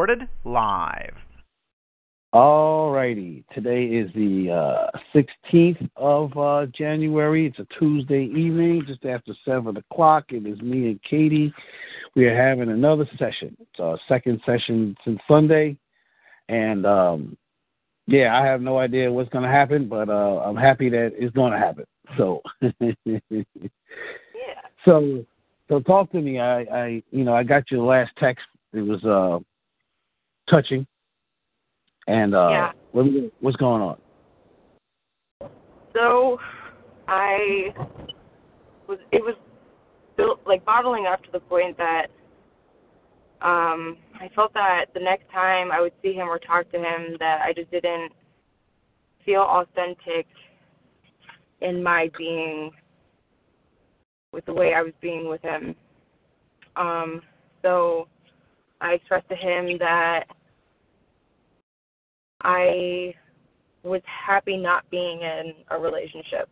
Recorded live. All righty. Today is the uh, 16th of uh, January. It's a Tuesday evening, just after 7 o'clock. It is me and Kati. We are having another session. It's our second session since Sunday. And um, yeah, I have no idea what's going to happen, but uh, I'm happy that it's going to happen. So, yeah. So, so talk to me. I, I, you know, I got your last text. It was uh, touching and uh, yeah. what, what's going on? So, I was it was built, like bottling up to the point that um, I felt that the next time I would see him or talk to him, that I just didn't feel authentic in my being with the way I was being with him. Um, so I expressed to him that I was happy not being in a relationship.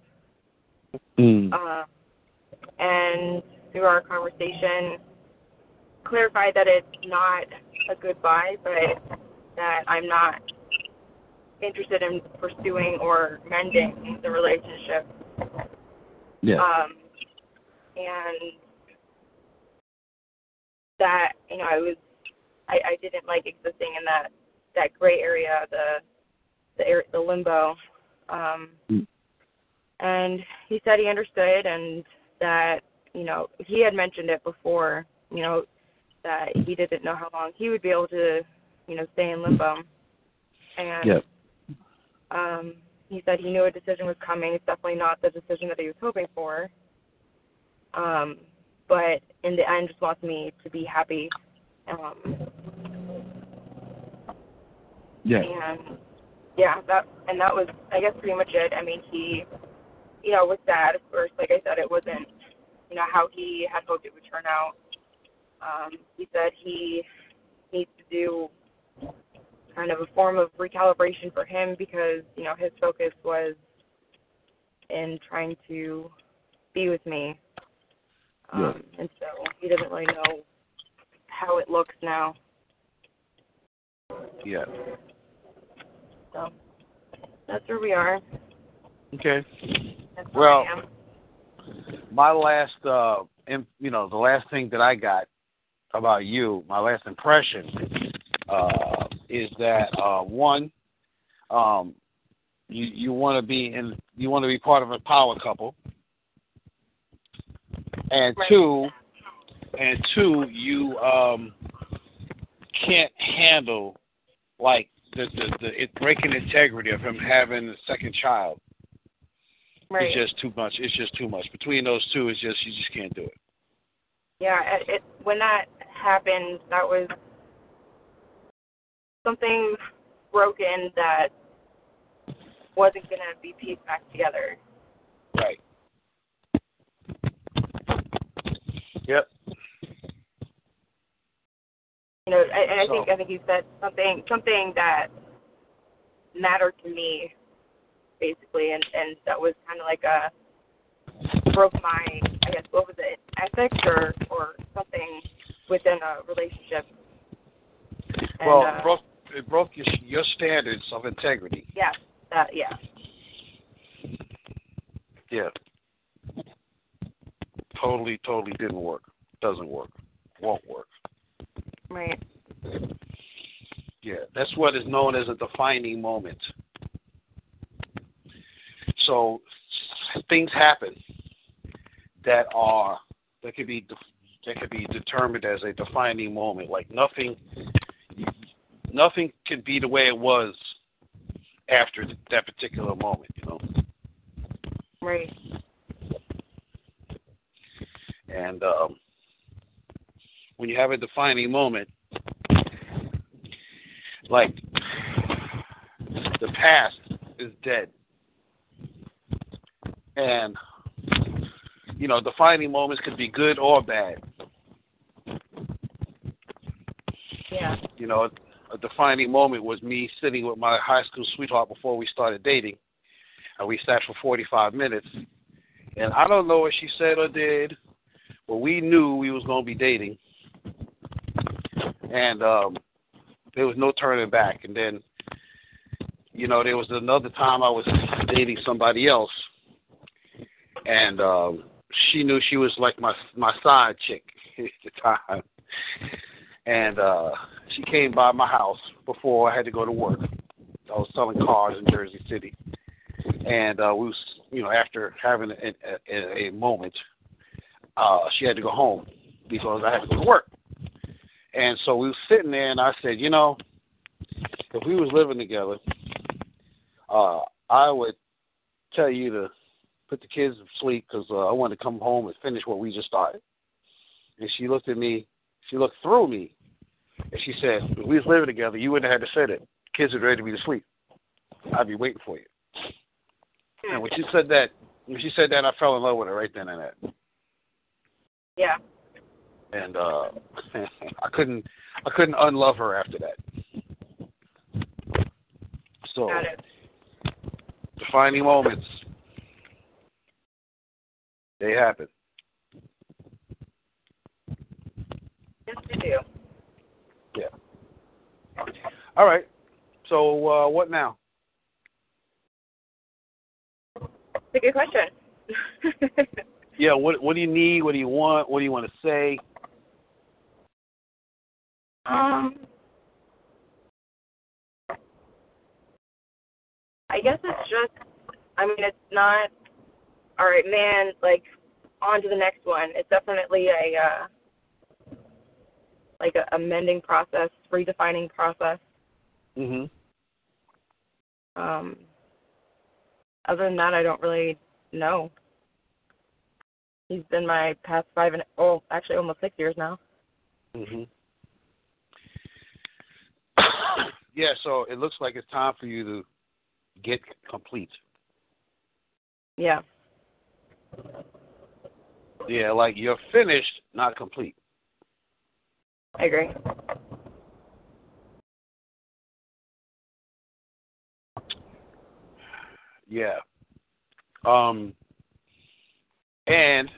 Mm. Uh, and through our conversation, clarified that it's not a goodbye, but that I'm not interested in pursuing or mending the relationship. Yeah. Um, and that you know I was I, I didn't like existing in that that gray area, the the air, the limbo. Um, mm. And he said he understood, and that you know he had mentioned it before. You know that he didn't know how long he would be able to, you know, stay in limbo. And yep. um, he said he knew a decision was coming. It's definitely not the decision that he was hoping for. Um, but in the end, just wants me to be happy. Um, yeah. And yeah, that and that was I guess pretty much it. I mean, he, you know, was sad of course. Like I said, it wasn't, you know, how he had hoped it would turn out. Um, he said he needs to do kind of a form of recalibration for him because you know his focus was in trying to be with me, um, and so he doesn't really know how it looks now. Yeah. So that's where we are. Okay. That's well, where I am. my last, uh, in, you know, the last thing that I got about you, my last impression, uh, is that uh, one, um, you you want to be in, you want to be part of a power couple, and Right. two, and two, you um, can't handle like the the, the it, breaking integrity of him having a second child. Right. It's just too much. It's just too much. Between those two, it's just you just can't do it. Yeah, it, it when that happened, that was something broken that wasn't gonna be pieced back together. Right. Yep. You know, and, and I So- think I think you said something something that mattered to me, basically, and and that was kind of like a broke my I guess what was it ethics or or something within a relationship. And, well, uh, it broke it broke your your standards of integrity. yeah, yeah. Yeah. Totally, totally didn't work. Doesn't work. Won't work. Right. Yeah, that's what is known as a defining moment. So things happen that are that could be that could be determined as a defining moment. Like nothing, nothing can be the way it was after that particular moment. You know. Right. And um, when you have a defining moment, like the past is dead. And, you know, defining moments could be good or bad. Yeah. You know, a defining moment was me sitting with my high school sweetheart before we started dating. And we sat for 45 minutes. And I don't know what she said or did, but we knew we was going to be dating. And um, there was no turning back. And then, you know, there was another time I was dating somebody else. And um, she knew she was like my my side chick at the time and uh, she came by my house before I had to go to work. I was selling cars in Jersey City, and uh, we was, you know, after having a, a, a moment, uh, she had to go home because I had to go to work. And so we was sitting there, and I said, you know, if we was living together, uh, I would tell you to put the kids to sleep because uh, I wanted to come home and finish what we just started. And she looked at me. She looked through me, and she said, if we was living together, you wouldn't have had to say that. Kids are ready to be asleep. I'd be waiting for you. And when she said that, when she said that, I fell in love with her right then and there. Yeah. And uh I couldn't, I couldn't unlove her after that. So defining moments, they happen. Yes, we do. Yeah. All right. So uh what now? It's a good question. Yeah. What What do you need? What do you want? What do you want to say? Um, I guess it's just. I mean, it's not. All right, man. Like, on to the next one. It's definitely a. Uh, like a, a mending process, redefining process. Mhm. Um, other than that, I don't really know. He's been my past five and oh, actually almost six years now. hmm yeah, so it looks like it's time for you to get complete. Yeah, Yeah, like you're finished, not complete. I agree. Yeah. Um and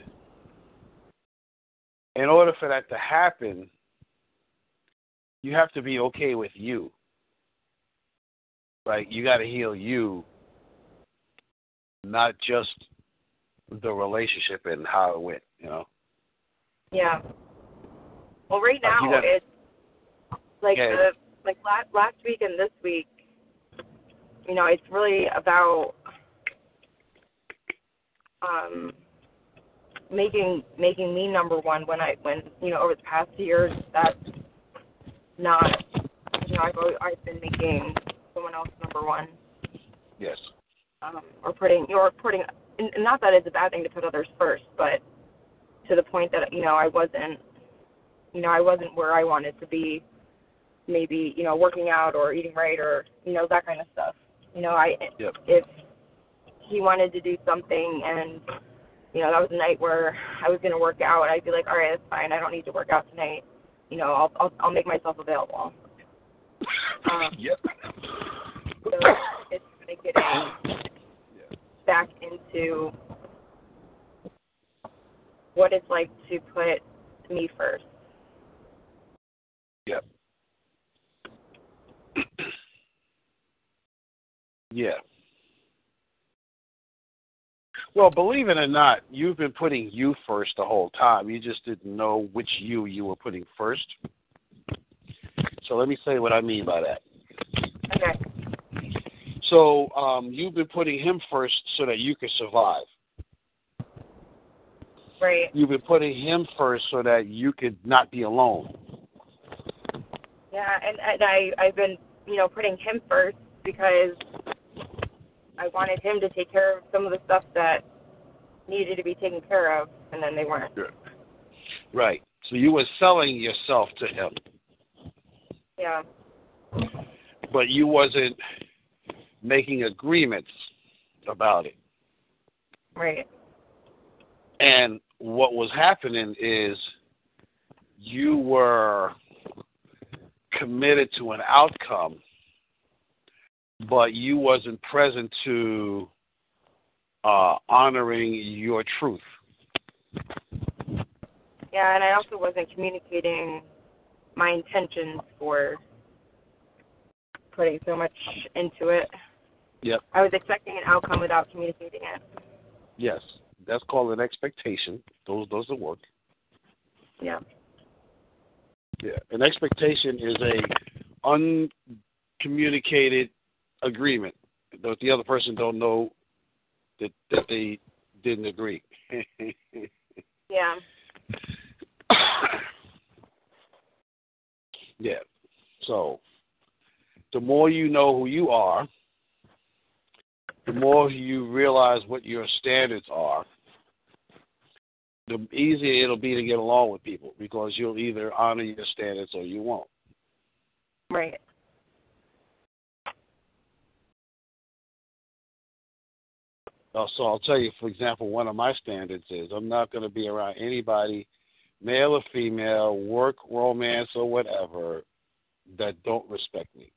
in order for that to happen, you have to be okay with you. Like you got to heal you, not just the relationship and how it went. You know. Yeah. Well, right now you got- it's like Yeah. the like last last week and this week. You know, it's really about um making making me number one when I when you know over the past years that's not you know I've always, I've been making someone else number one Yes. um, or putting or putting not that it's a bad thing to put others first, but to the point that you know I wasn't you know I wasn't where I wanted to be, maybe you know working out or eating right or you know that kind of stuff. You know I Yep. if he wanted to do something and you know that was a night where I was going to work out, I'd be like, all right, that's fine. I don't need to work out tonight. You know I'll I'll, I'll make myself available. Um, Yep. So it's kind of getting back into what it's like to put me first. Yep. yeah. Well, believe it or not, you've been putting you first the whole time. You just didn't know which you you were putting first. So let me say what I mean by that. Okay. So um, you've been putting him first so that you could survive. Right. You've been putting him first so that you could not be alone. Yeah, and, and I I've been you know putting him first because I wanted him to take care of some of the stuff that needed to be taken care of, and then they weren't. Right. So you were selling yourself to him, Yeah. but you wasn't making agreements about it. Right. And what was happening is you were committed to an outcome, but you wasn't present to uh, honoring your truth. Yeah, and I also wasn't communicating my intentions for putting so much into it. Yep. I was expecting an outcome without communicating it. Yes, that's called an expectation. Those those will work. Yeah. Yeah, an expectation is a uncommunicated agreement that the other person don't know that that they didn't agree. Yeah. yeah. So the more you know who you are, the more you realize what your standards are, the easier it'll be to get along with people because you'll either honor your standards or you won't. Right. Uh, so I'll tell you, for example, one of my standards is I'm not going to be around anybody, male or female, work, romance, or whatever, that don't respect me.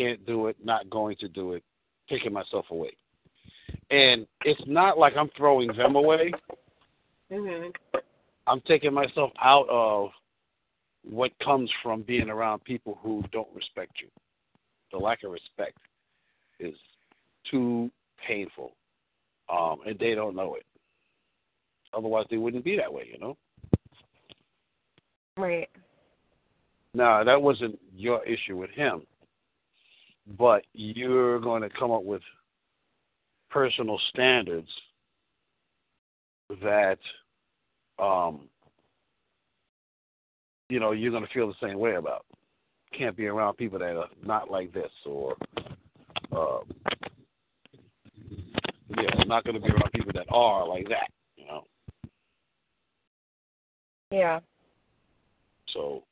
Can't do it, not going to do it, taking myself away. And it's not like I'm throwing them away. Mhm. I'm taking myself out of what comes from being around people who don't respect you. The lack of respect is too painful, um, and they don't know it. Otherwise, they wouldn't be that way, you know. Right. Now, that wasn't your issue with him, but you're going to come up with personal standards that, um, you know, you're going to feel the same way about. Can't be around people that are not like this, or um, yeah, not going to be around people that are like that, you know. Yeah. So,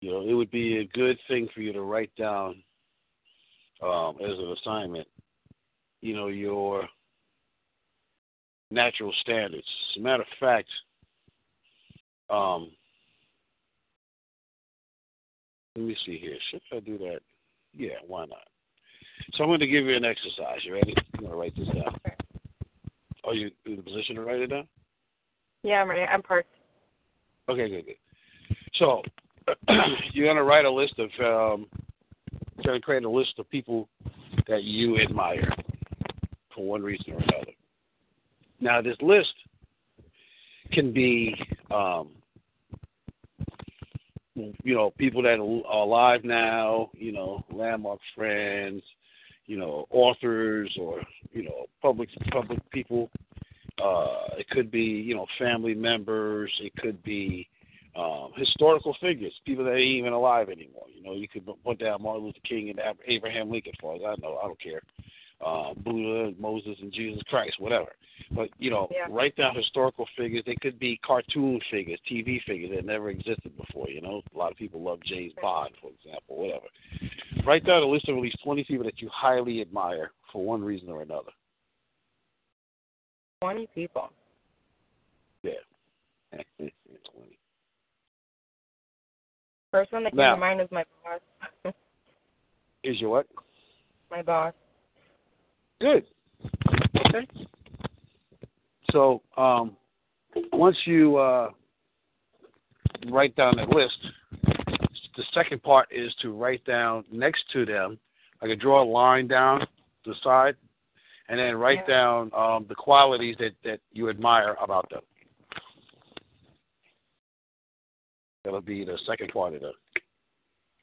you know, it would be a good thing for you to write down um, as an assignment, you know, your natural standards. As a matter of fact, um, let me see here. Should I do that? Yeah, why not? So I'm going to give you an exercise. You ready? I'm going to write this down. Are you in the position to write it down? Yeah, I'm ready. I'm parked. Okay, good, good. So you're gonna write a list of um you're gonna create a list of people that you admire for one reason or another. Now this list can be um you know, people that are alive now, you know, landmark friends, you know, authors or, you know, public public people. Uh it could be, you know, family members, it could be um, historical figures, people that ain't even alive anymore. You know, you could put down Martin Luther King and Abraham Lincoln, as far as I know. I don't care. Uh, Buddha, Moses, and Jesus Christ, whatever. But you know, Yeah. write down historical figures. They could be cartoon figures, TV figures that never existed before. You know, a lot of people love James Bond, for example, whatever. Write down a list of at least twenty people that you highly admire for one reason or another. Twenty people. Yeah. First one that came Now- to mind is my boss. Is your what? my boss. Good. Okay. So um, once you uh, write down that list, the second part is to write down next to them, I could draw a line down the side, and then write Yeah. down um, the qualities that, that you admire about them. That'll be the second part of the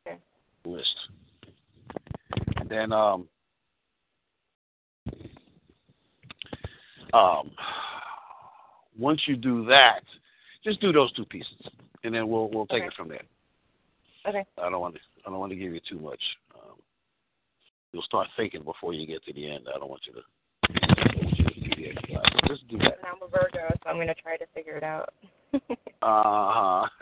Okay. list. And then um, um, once you do that, just do those two pieces, and then we'll we'll take Okay. it from there. Okay. I don't want to I don't want to give you too much. Um, you'll start thinking before you get to the end. I don't want you to. I don't want you to do the. Just do that. I'm a I'm gonna try to figure it out. uh huh.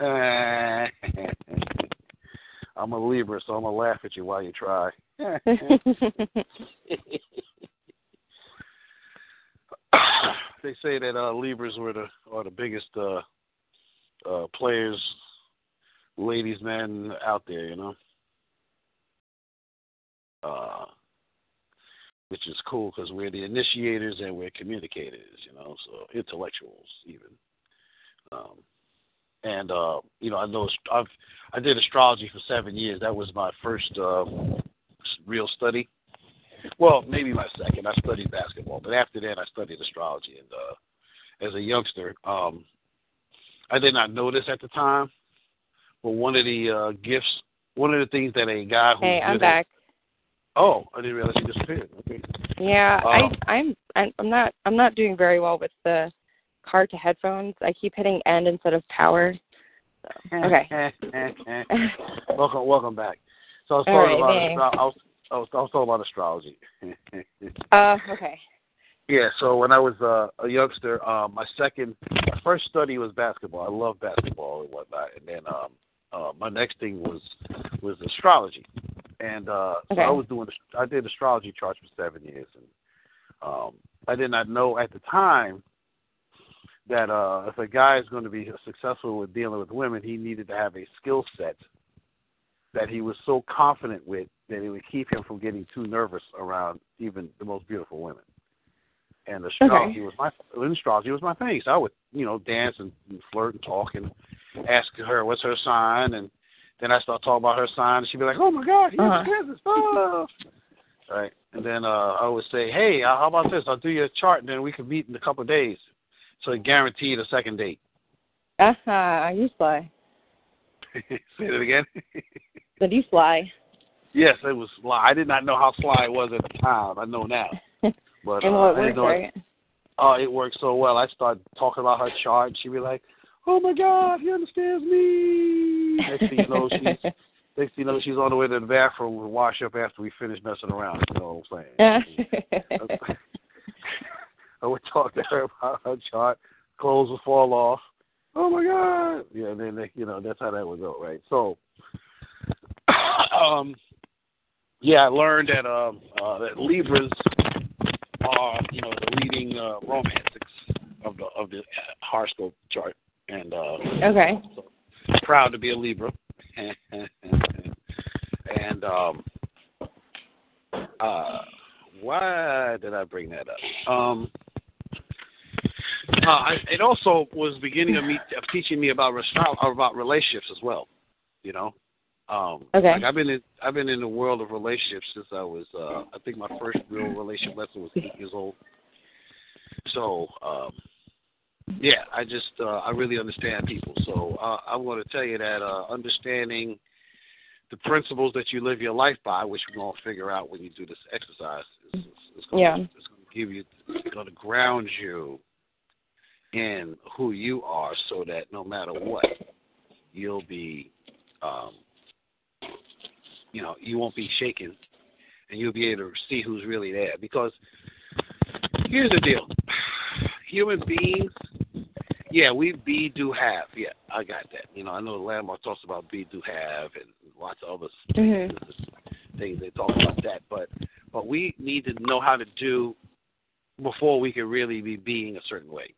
Libra, so I'm gonna laugh at you while you try. they say that uh, Libras were the are the biggest uh, uh, players, ladies, men out there. You know, uh, which is cool because we're the initiators and we're communicators. You know, so intellectuals even. Um, and uh, you know, I know I've I did astrology for seven years. That was my first uh, real study. Well, maybe my second. I studied basketball, but after that, I studied astrology. And uh, as a youngster, um, I did not know this at the time, but one of the uh, gifts, one of the things that a guy who hey, I'm back. Oh, I didn't realize you disappeared. Okay. Yeah, um, I, I'm I'm not I'm not doing very well with the car to headphones. I keep hitting end instead of power. Okay. welcome, welcome back. So I was talking right, about I was, I was I was talking about astrology. uh, okay. Yeah, so when I was uh, a youngster, um, my second, my first study was basketball. I love basketball and whatnot, and then um, uh, my next thing was was astrology, and uh, okay. so I was doing, I did astrology charts for seven years, and um, I did not know at the time that uh, if a guy is going to be successful with dealing with women, he needed to have a skill set that he was so confident with that it would keep him from getting too nervous around even the most beautiful women. And astrology okay. was my astrology was my thing. So I would, you know, dance and, and flirt and talk and ask her what's her sign, and then I start talking about her sign, and she'd be like, "Oh my God, he uh-huh. stuff." Right, and then uh, I would say, "Hey, uh, how about this? I'll do your chart, and then we can meet in a couple of days." So it guaranteed a second date. Uh huh. You sly. Say it again. Did you sly? Yes, it was sly. I did not know how sly it was at the time. I know now. But and uh, what I worked, right? It, oh, it worked so well. I started talking about her chart, and she'd be like, "Oh my God, he understands me." Next thing you know, she's next thing you know, she's on the way to the bathroom to wash up after we finish messing around. You know what I'm saying? I would talk to her about her chart. Clothes would fall off. Oh my God! Yeah, and then they, you know that's how that would go, right? So, um, yeah, I learned that um uh, that Libras are you know the leading uh, romantics of the of the horoscope chart, and uh, okay, so proud to be a Libra, and um, uh, why did I bring that up? Um, uh, I, it also was the beginning of me of teaching me about about relationships as well. You know, um, okay. Like I've been in I've been in the world of relationships since I was uh, I think my first real relationship lesson was eight years old. So um, yeah, I just uh, I really understand people. So uh, I'm going to tell you that uh, understanding the principles that you live your life by, which we're going to figure out when you do this exercise, is, is, is going, yeah. it's going to give you, it's going to ground you in who you are, so that no matter what, you'll be, um, you know, you won't be shaken, and you'll be able to see who's really there. Because here's the deal: human beings yeah, we be do have. Yeah, I got that. You know, I know the landmark talks about be do have and lots of other mm-hmm. things they talk about that. But but we need to know how to do before we can really be being a certain way.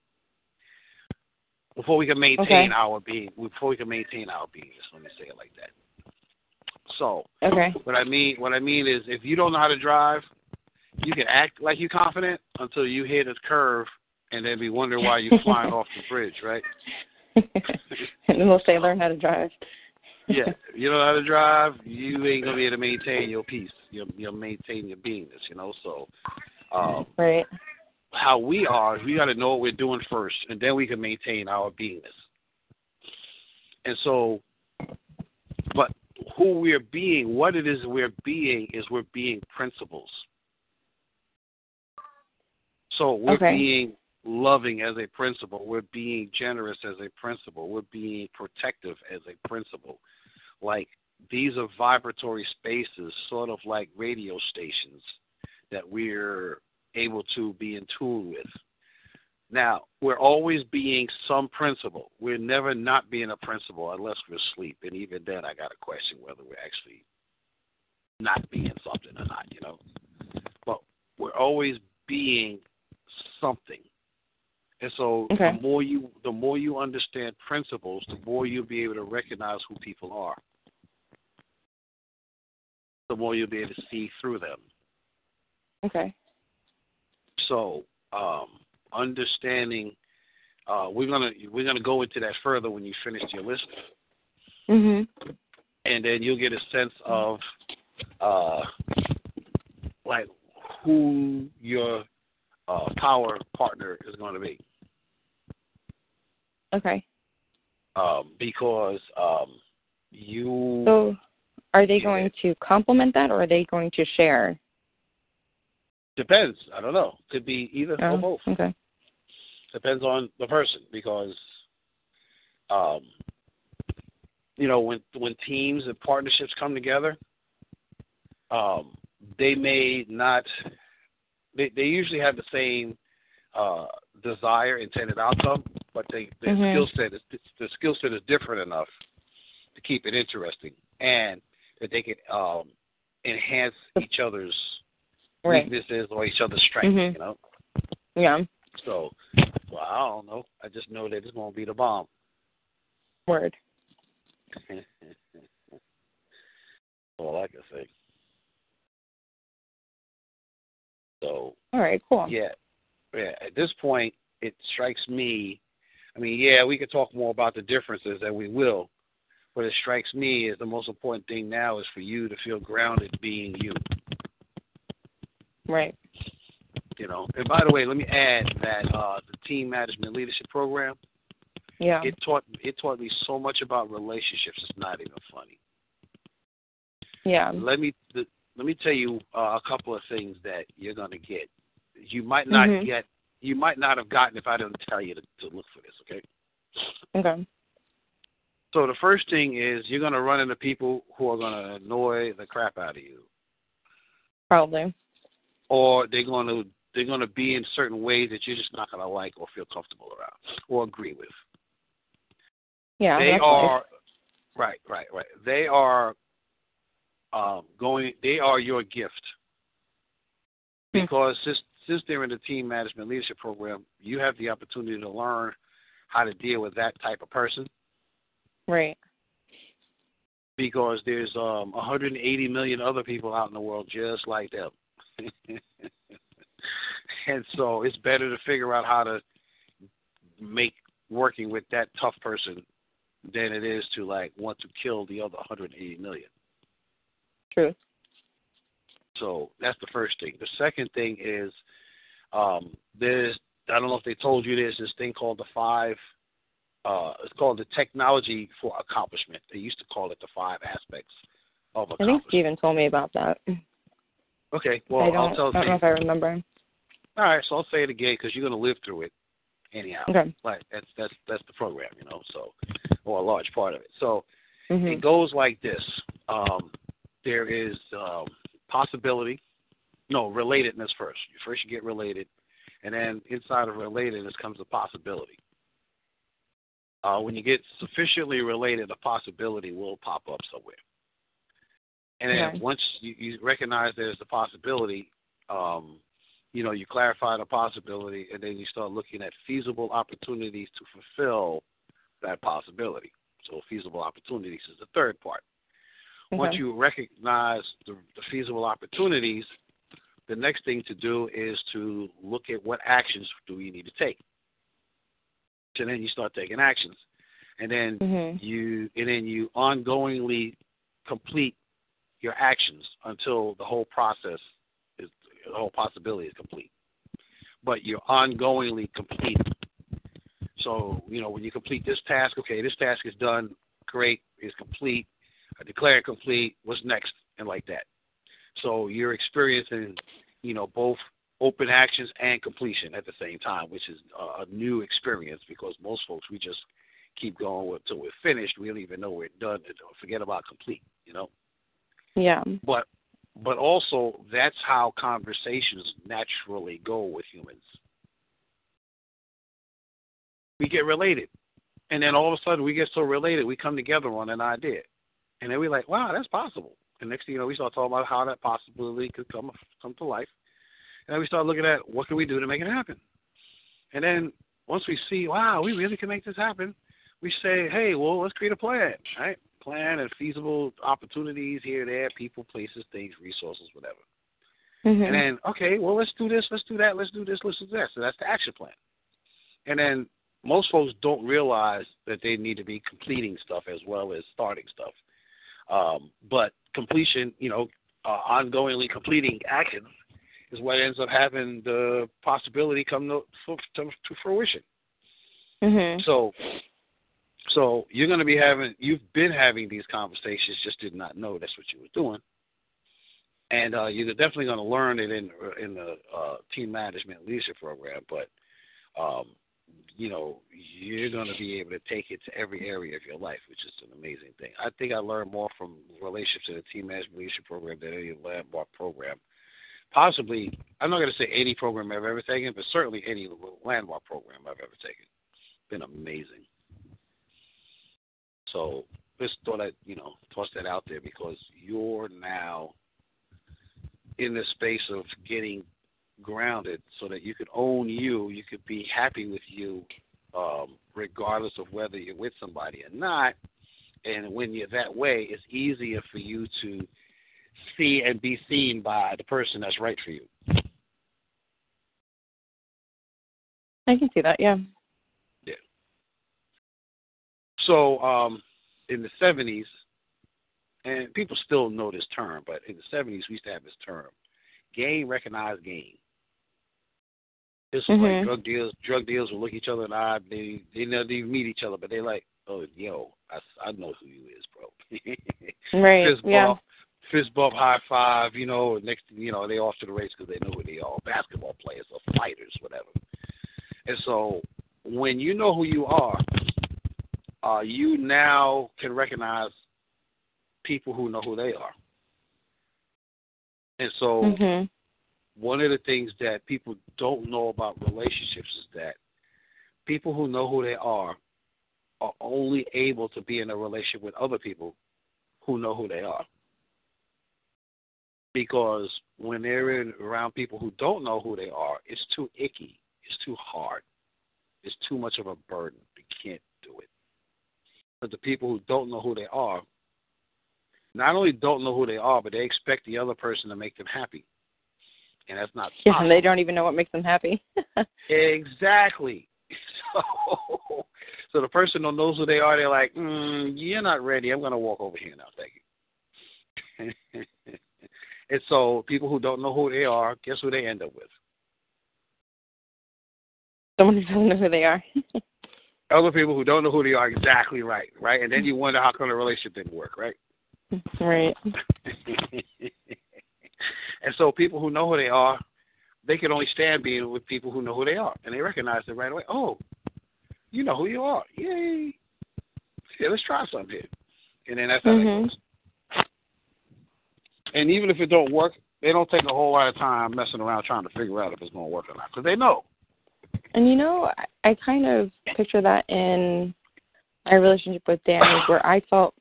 Before we can maintain Okay. our being, before we can maintain our beingness. Let me say it like that. So Okay. what I mean, what I mean is, if you don't know how to drive, you can act like you're confident until you hit a curve, and then be wondering why you're flying off the bridge, right? and then we'll say learn how to drive. Yeah, if you don't know how to drive, you ain't gonna be able to maintain your peace. You'll, you'll maintain your beingness, you know. So, um, right. How we are, we got to know what we're doing first, and then we can maintain our beingness. And so, but who we're being, what it is we're being, is we're being principles. So we're Okay. being loving as a principle. We're being generous as a principle. We're being protective as a principle. Like these are vibratory spaces, sort of like radio stations that we're able to be in tune with. Now, we're always being some principle. We're never not being a principle unless we're asleep. And even then, I got to question whether we're actually not being something or not, you know. But we're always being something. And so Okay. the more you the more you understand principles, the more you'll be able to recognize who people are. The more you'll be able to see through them. Okay. So, um, understanding, uh, we're gonna we're gonna go into that further when you finish your list, Mhm. and then you'll get a sense of, uh, like who your uh, power partner is going to be, Okay. um, because um, you So, are they going to complement that, or are they going to share? Depends. I don't know. Could be either or Oh, both. Okay. depends on the person because um you know when when teams and partnerships come together um they may not they they usually have the same uh desire intended outcome but they their Mhm. skill set is the skill set is different enough to keep it interesting and that they can um enhance each other's Right. weaknesses or each other's strengths Mhm. you know Yeah. so, well, I don't know. I just know that it's going to be the bomb. Word. All I can say. So, All right. Cool. yeah, yeah. At this point, it strikes me. I mean, yeah, we could talk more about the differences, and we will. But it strikes me as the most important thing now is for you to feel grounded, being you. Right. You know. And by the way, let me add that uh, the team management leadership program Yeah. it taught it taught me so much about relationships. It's not even funny. yeah. let me let me tell you uh, a couple of things that you're going to get. You might not Mhm. get. You might not have gotten if I didn't tell you to, to look for this. Okay. Okay. So the first thing is you're going to run into people who are going to annoy the crap out of you, Probably. Or they're going to they're going to be in certain ways that you're just not going to like or feel comfortable around or agree with. Yeah. they are right, right, right. They are um, going. They are your gift Hmm. because since since they're in the team management leadership program, you have the opportunity to learn how to deal with that type of person Right. because there's um 180 million other people out in the world just like them. and so it's better to figure out how to make working with that tough person than it is to like want to kill the other 180 million. Truth. So that's the first thing. The second thing is um, there's I don't know if they told you this this thing called the five. Uh, it's called the technology for accomplishment. They used to call it the five aspects of accomplishment. I think. Steven told me about that. Okay, I well don't, I'll tell I don't know you. if I remember. All right, so I'll say it again because you're going to live through it anyhow. Okay. Like that's that's that's the program, you know. So or a large part of it. So hmm It goes like this. Um, there is um, possibility, no, relatedness first. First you get related, and then inside of relatedness comes a possibility. Uh, when you get sufficiently related, a possibility will pop up somewhere. And then Okay. once you, you recognize there's a possibility, um, you know, you clarify the possibility, and then you start looking at feasible opportunities to fulfill that possibility. So feasible opportunities is the third part. Once you recognize the, the feasible opportunities, the next thing to do is to look at what actions do we need to take. So then you start taking actions, and then Mhm. you and then you ongoingly complete your actions until the whole process is the whole possibility is complete. But you're ongoingly complete. So you know when you complete this task, okay, this task is done, great, it's complete. I declare it complete. What's next, and like that. So you're experiencing, you know, both open actions and completion at the same time, which is a, a new experience because most folks we just keep going until we're finished. We don't even know we're done. Forget about complete, you know. Yeah. But but also that's how conversations naturally go with humans. we get related. And then all of a sudden we get so related, we come together on an idea. And then we're like, wow, that's possible. And next thing you know, we start talking about how that possibility could come come to life. And then we start looking at what can we do to make it happen. And then once we see, wow, we really can make this happen, we say, hey, well, let's create a plan, right? Plan and feasible opportunities here, there, people, places, things, resources, whatever. Mm-hmm. And then, okay, well, let's do this, let's do that, let's do this, let's do that. So that's the action plan. And then most folks don't realize that they need to be completing stuff as well as starting stuff. Um, but completion, you know, uh, ongoingly completing actions is what ends up having the possibility come to, to, to fruition. Mm-hmm. So, so you're going to be having, you've been having these conversations, just did not know that's what you were doing, and uh, you're definitely going to learn it in in the uh, team management leadership program. But um, you know, you're going to be able to take it to every area of your life, which is an amazing thing. I think I learned more from relationships in the team management leadership program than any landmark program. Possibly, I'm not going to say any program I've ever taken, but certainly any landmark program I've ever taken. It's been amazing. So just thought I'd, you know, toss that out there because you're now in the space of getting grounded so that you could own you, you could be happy with you, um, regardless of whether you're with somebody or not. And when you're that way, it's easier for you to see and be seen by the person that's right for you. I can see that. Yeah. So, um, in the 70s, and people still know this term, but in the 70s, we used to have this term gain, recognized. This was Mhm. like drug deals. Drug deals will look each other in the eye. They they never even meet each other, but they like, oh, yo, I, I know who you is, bro. Right. fist yeah. bump, fist bump, high five. You know, next, you know, they off to the race because they know who they are. Basketball players or fighters, whatever. And so, when you know who you are, uh, you now can recognize people who know who they are. And so, Mhm. one of the things that people don't know about relationships is that people who know who they are are only able to be in a relationship with other people who know who they are. Because when they're in, around people who don't know who they are, it's too icky. It's too hard. It's too much of a burden. They can't do it. But the people who don't know who they are not only don't know who they are, but they expect the other person to make them happy. And that's not Yeah, possible. and they don't even know what makes them happy. Exactly. So, so the person who knows who they are, they're like, mm, "You're not ready. I'm going to walk over here now. Thank you." and so, people who don't know who they are, guess who they end up with? Someone who doesn't know who they are. Other people who don't know who they are. Exactly right. Right. And then you wonder how come the relationship didn't work. Right. right. and so, people who know who they are, they can only stand being with people who know who they are, and they recognize it right away. Oh, you know who you are. Yay! Yeah, let's try something here. And then that's how Mhm. that goes. And even if it don't work, they don't take a whole lot of time messing around trying to figure out if it's going to work or not, because they know. And you know, I- kind of picture that in my relationship with Danny, where I felt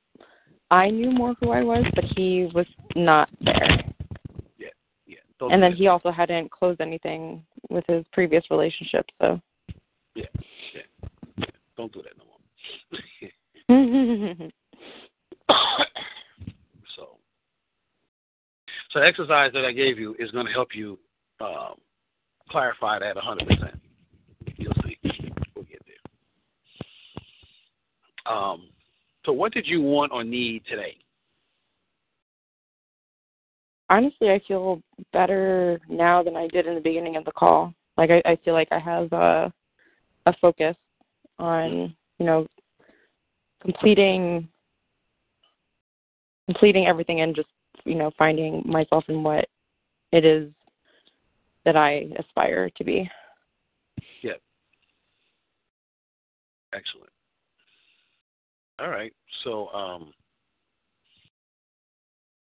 I knew more who I was, but he was not there. Yeah. Don't And then he also hadn't closed anything with his previous relationship, so. Yeah. Yeah. yeah. Don't do that no more. so, so the exercise that I gave you is going to help you um, clarify that 100%. You'll see. We'll get there. Um, so, what did you want or need today? Honestly, I feel better now than I did in the beginning of the call. Like I, I feel like I have a a focus on, you know, completing completing everything and just, you know, finding myself in what it is that I aspire to be. Yeah. Excellent. All right. So, um,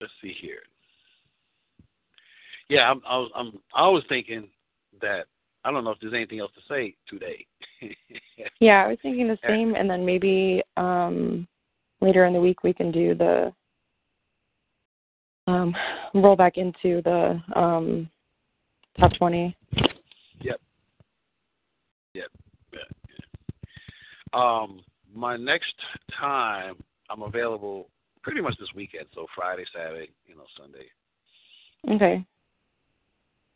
let's see here. Yeah, I'm, I was, I'm, I was thinking that I don't know if there's anything else to say today. Yeah, I was thinking the same, and then maybe um later in the week we can do the um roll back into the um top twenty. Yep. Yep. Yeah, yeah. Um, my next time I'm available pretty much this weekend, so Friday, Saturday, you know, Sunday. Okay.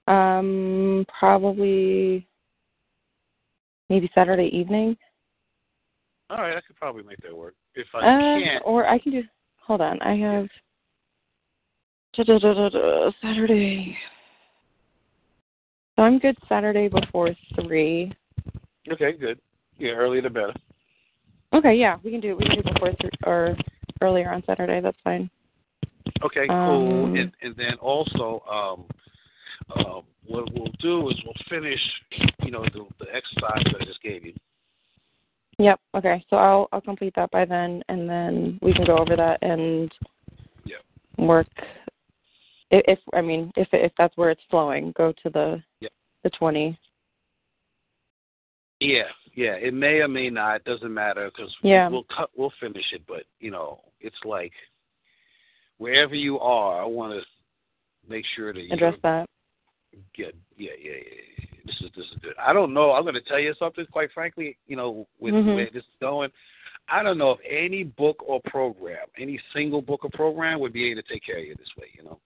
Um, probably maybe Saturday evening. All right, I could probably make that work. If I Uh, can't, or I can do. Hold on, I have Saturday. So I'm good Saturday before three. okay, good. Yeah, earlier the better. Okay, yeah, we can do it. we can do it before or earlier on Saturday. That's fine. Okay, cool. Um, and and then also, um, uh, what we'll do is we'll finish, you know, the, the exercise that I just gave you. Yep. Okay. So I'll I'll complete that by then, and then we can go over that and Yep. work. If, if I mean if if that's where it's flowing, go to the Yep. the twenty. Yeah, yeah. It may or may not. Doesn't matter because Yeah. we'll cut. We'll finish it. But you know, it's like wherever you are, I want to make sure that you Address that. Yeah, yeah, yeah, yeah. This is this is good. I don't know. I'm going to tell you something. Quite frankly, you know, with Mhm. way this is going, I don't know if any book or program, any single book or program, would be able to take care of you this way. You know.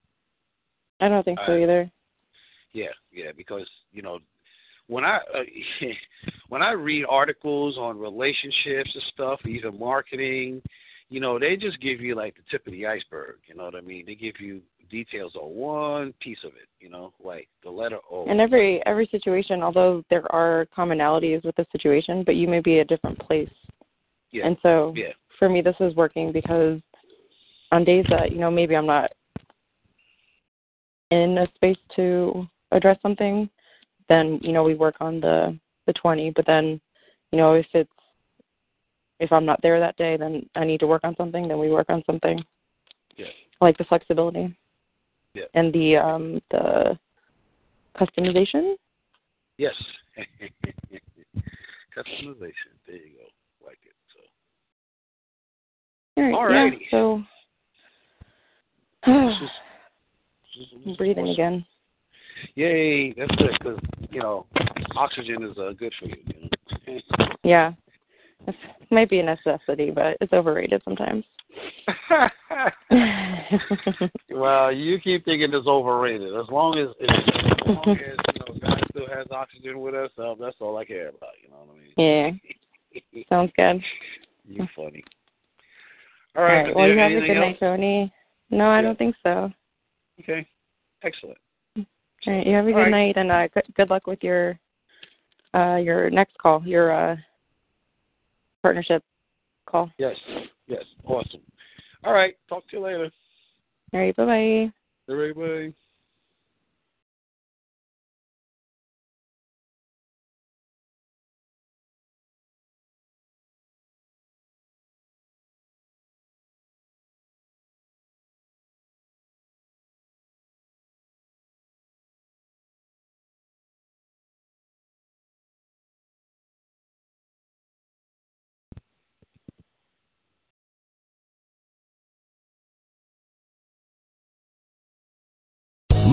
I don't think so either. Yeah, yeah, because you know, when I uh, when I read articles on relationships and stuff, even marketing, you know, they just give you like the tip of the iceberg. You know what I mean? They give you details on one piece of it. You know, like the letter O. And every every situation, although there are commonalities with the situation, but you may be a different place. yeah, And so yeah, for me this is working because on days that, you know, maybe I'm not in a space to address something, then, you know, we work on the the twenty. But then, you know, if it's if I'm not there that day then I need to work on something, then we work on something. yeah, like the flexibility. Yeah. And the um the customization. yes. Customization. There you go. Like it. So. All right. Alrighty. Yeah, so This is- this is- this is breathing again. Yay! That's good because you know oxygen is uh, good for you. you know? Yeah. It might be a necessity, but it's overrated sometimes. well, you keep thinking it's overrated. As long as, as long as you know God still has oxygen with us, uh, that's all I care about. You know what I mean? yeah. Sounds good. you funny. All All right. right. Well, you have a good night. Tony. No, I Yeah. don't think so. Okay. Excellent. All right. You have a good right. night, and uh, good, good luck with your uh your next call, your uh partnership call. Yes. Yes. Awesome. All right. Talk to you later. All right. Bye bye. Everybody.